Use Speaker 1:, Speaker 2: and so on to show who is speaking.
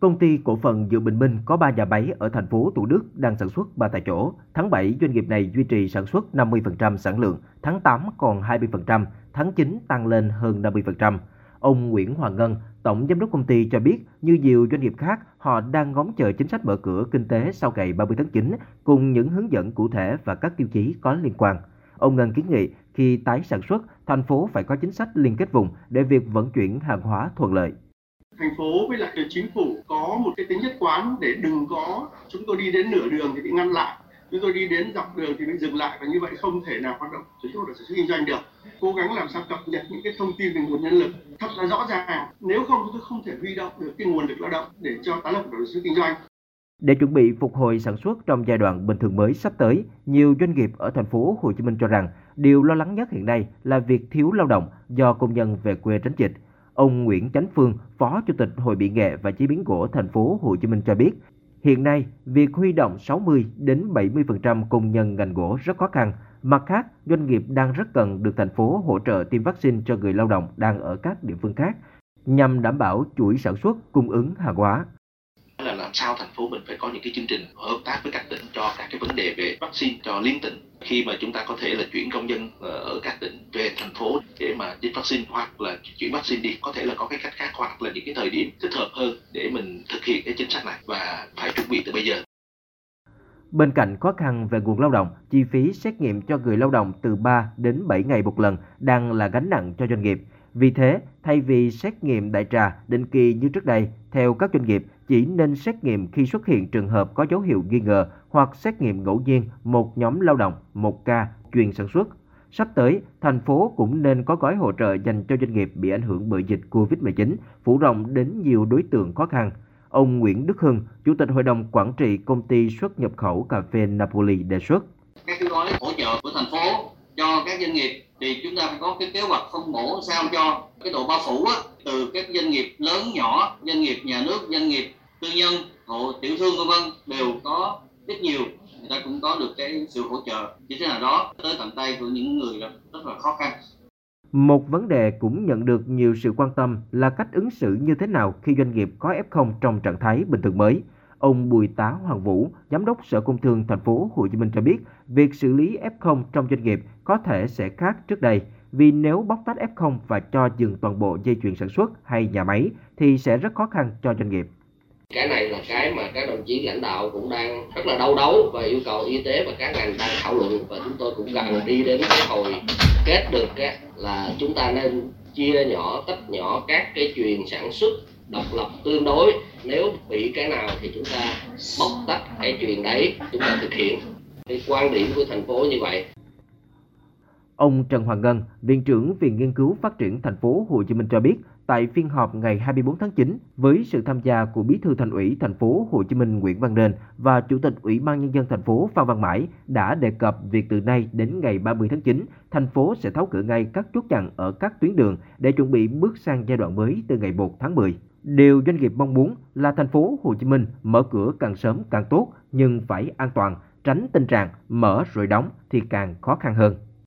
Speaker 1: Công ty cổ phần Dược Bình Minh có 3 nhà máy ở thành phố Thủ Đức đang sản xuất 3 tại chỗ. Tháng 7, doanh nghiệp này duy trì sản xuất 50% sản lượng, tháng 8 còn 20%, tháng 9 tăng lên hơn 50%. Ông Nguyễn Hoàng Ngân, Tổng Giám đốc công ty cho biết, như nhiều doanh nghiệp khác, họ đang ngóng chờ chính sách mở cửa kinh tế sau ngày 30 tháng 9 cùng những hướng dẫn cụ thể và các tiêu chí có liên quan. Ông Ngân kiến nghị khi tái sản xuất, thành phố phải có chính sách liên kết vùng để việc vận chuyển hàng hóa thuận lợi
Speaker 2: thành phố với lại chính phủ có một cái tính nhất quán để đừng có chúng tôi đi đến nửa đường thì bị ngăn lại. Chúng tôi đi đến dọc đường thì bị dừng lại và như vậy không thể nào hoạt động sản xuất sản xuất kinh doanh được. Cố gắng làm sao cập nhật những cái thông tin về nguồn nhân lực thật là rõ ràng. Nếu không chúng tôi không thể huy động được cái nguồn lực lao động để cho tái lập sản xuất kinh doanh.
Speaker 1: Để chuẩn bị phục hồi sản xuất trong giai đoạn bình thường mới sắp tới, nhiều doanh nghiệp ở thành phố Hồ Chí Minh cho rằng điều lo lắng nhất hiện nay là việc thiếu lao động do công nhân về quê tránh dịch. Ông Nguyễn Chánh Phương, Phó Chủ tịch Hội Mỹ nghệ và chế biến gỗ thành phố Hồ Chí Minh cho biết, hiện nay việc huy động 60 đến 70% công nhân ngành gỗ rất khó khăn. Mặt khác, doanh nghiệp đang rất cần được thành phố hỗ trợ tiêm vaccine cho người lao động đang ở các địa phương khác nhằm đảm bảo chuỗi sản xuất cung ứng hàng hóa
Speaker 3: làm sao thành phố mình phải có những cái chương trình hợp tác với các tỉnh cho các cái vấn đề về vaccine cho liên tỉnh khi mà chúng ta có thể là chuyển công dân ờ, ở các tỉnh về thành phố để mà tiêm vaccine hoặc là chuyển vaccine đi có thể là có cái cách khác hoặc là những cái thời điểm thích hợp hơn để mình thực hiện cái chính sách này và phải chuẩn bị từ bây giờ
Speaker 1: Bên cạnh khó khăn về nguồn lao động, chi phí xét nghiệm cho người lao động từ 3 đến 7 ngày một lần đang là gánh nặng cho doanh nghiệp. Vì thế, thay vì xét nghiệm đại trà định kỳ như trước đây, theo các doanh nghiệp chỉ nên xét nghiệm khi xuất hiện trường hợp có dấu hiệu nghi ngờ hoặc xét nghiệm ngẫu nhiên một nhóm lao động, một ca, chuyên sản xuất. Sắp tới, thành phố cũng nên có gói hỗ trợ dành cho doanh nghiệp bị ảnh hưởng bởi dịch COVID-19, phủ rộng đến nhiều đối tượng khó khăn. Ông Nguyễn Đức Hưng, Chủ tịch Hội đồng Quản trị Công ty xuất nhập khẩu cà phê Napoli đề xuất.
Speaker 4: Các cái gói hỗ trợ của thành phố cho các doanh nghiệp thì chúng ta phải có cái kế hoạch phân bổ sao cho cái độ bao phủ á, từ các doanh nghiệp lớn nhỏ doanh nghiệp nhà nước doanh nghiệp tư nhân hộ tiểu thương vân vân đều có rất nhiều người ta cũng có được cái sự hỗ trợ như thế nào đó tới tận tay của những người rất là khó khăn
Speaker 1: một vấn đề cũng nhận được nhiều sự quan tâm là cách ứng xử như thế nào khi doanh nghiệp có F0 trong trạng thái bình thường mới. Ông Bùi Tá Hoàng Vũ, Giám đốc Sở Công Thương Thành phố Hồ Chí Minh cho biết, việc xử lý F0 trong doanh nghiệp có thể sẽ khác trước đây, vì nếu bóc tách F0 và cho dừng toàn bộ dây chuyền sản xuất hay nhà máy thì sẽ rất khó khăn cho doanh nghiệp.
Speaker 5: Cái này là cái mà các đồng chí lãnh đạo cũng đang rất là đau đấu và yêu cầu y tế và các ngành đang thảo luận. Và chúng tôi cũng cần đi đến cái hồi kết được cái là chúng ta nên chia nhỏ, tách nhỏ các cái chuyền sản xuất độc lập tương đối. Nếu bị cái nào thì chúng ta bóc tách cái chuyện đấy, chúng ta thực hiện. Cái quan điểm của thành phố như vậy.
Speaker 1: Ông Trần Hoàng Ngân, Viện trưởng Viện Nghiên cứu Phát triển Thành phố Hồ Chí Minh cho biết, tại phiên họp ngày 24 tháng 9, với sự tham gia của Bí thư Thành ủy Thành phố Hồ Chí Minh Nguyễn Văn Nên và Chủ tịch Ủy ban Nhân dân thành phố Phan Văn Mãi đã đề cập việc từ nay đến ngày 30 tháng 9, thành phố sẽ tháo cửa ngay các chốt chặn ở các tuyến đường để chuẩn bị bước sang giai đoạn mới từ ngày 1 tháng 10. Điều doanh nghiệp mong muốn là thành phố Hồ Chí Minh mở cửa càng sớm càng tốt nhưng phải an toàn, tránh tình trạng mở rồi đóng thì càng khó khăn hơn.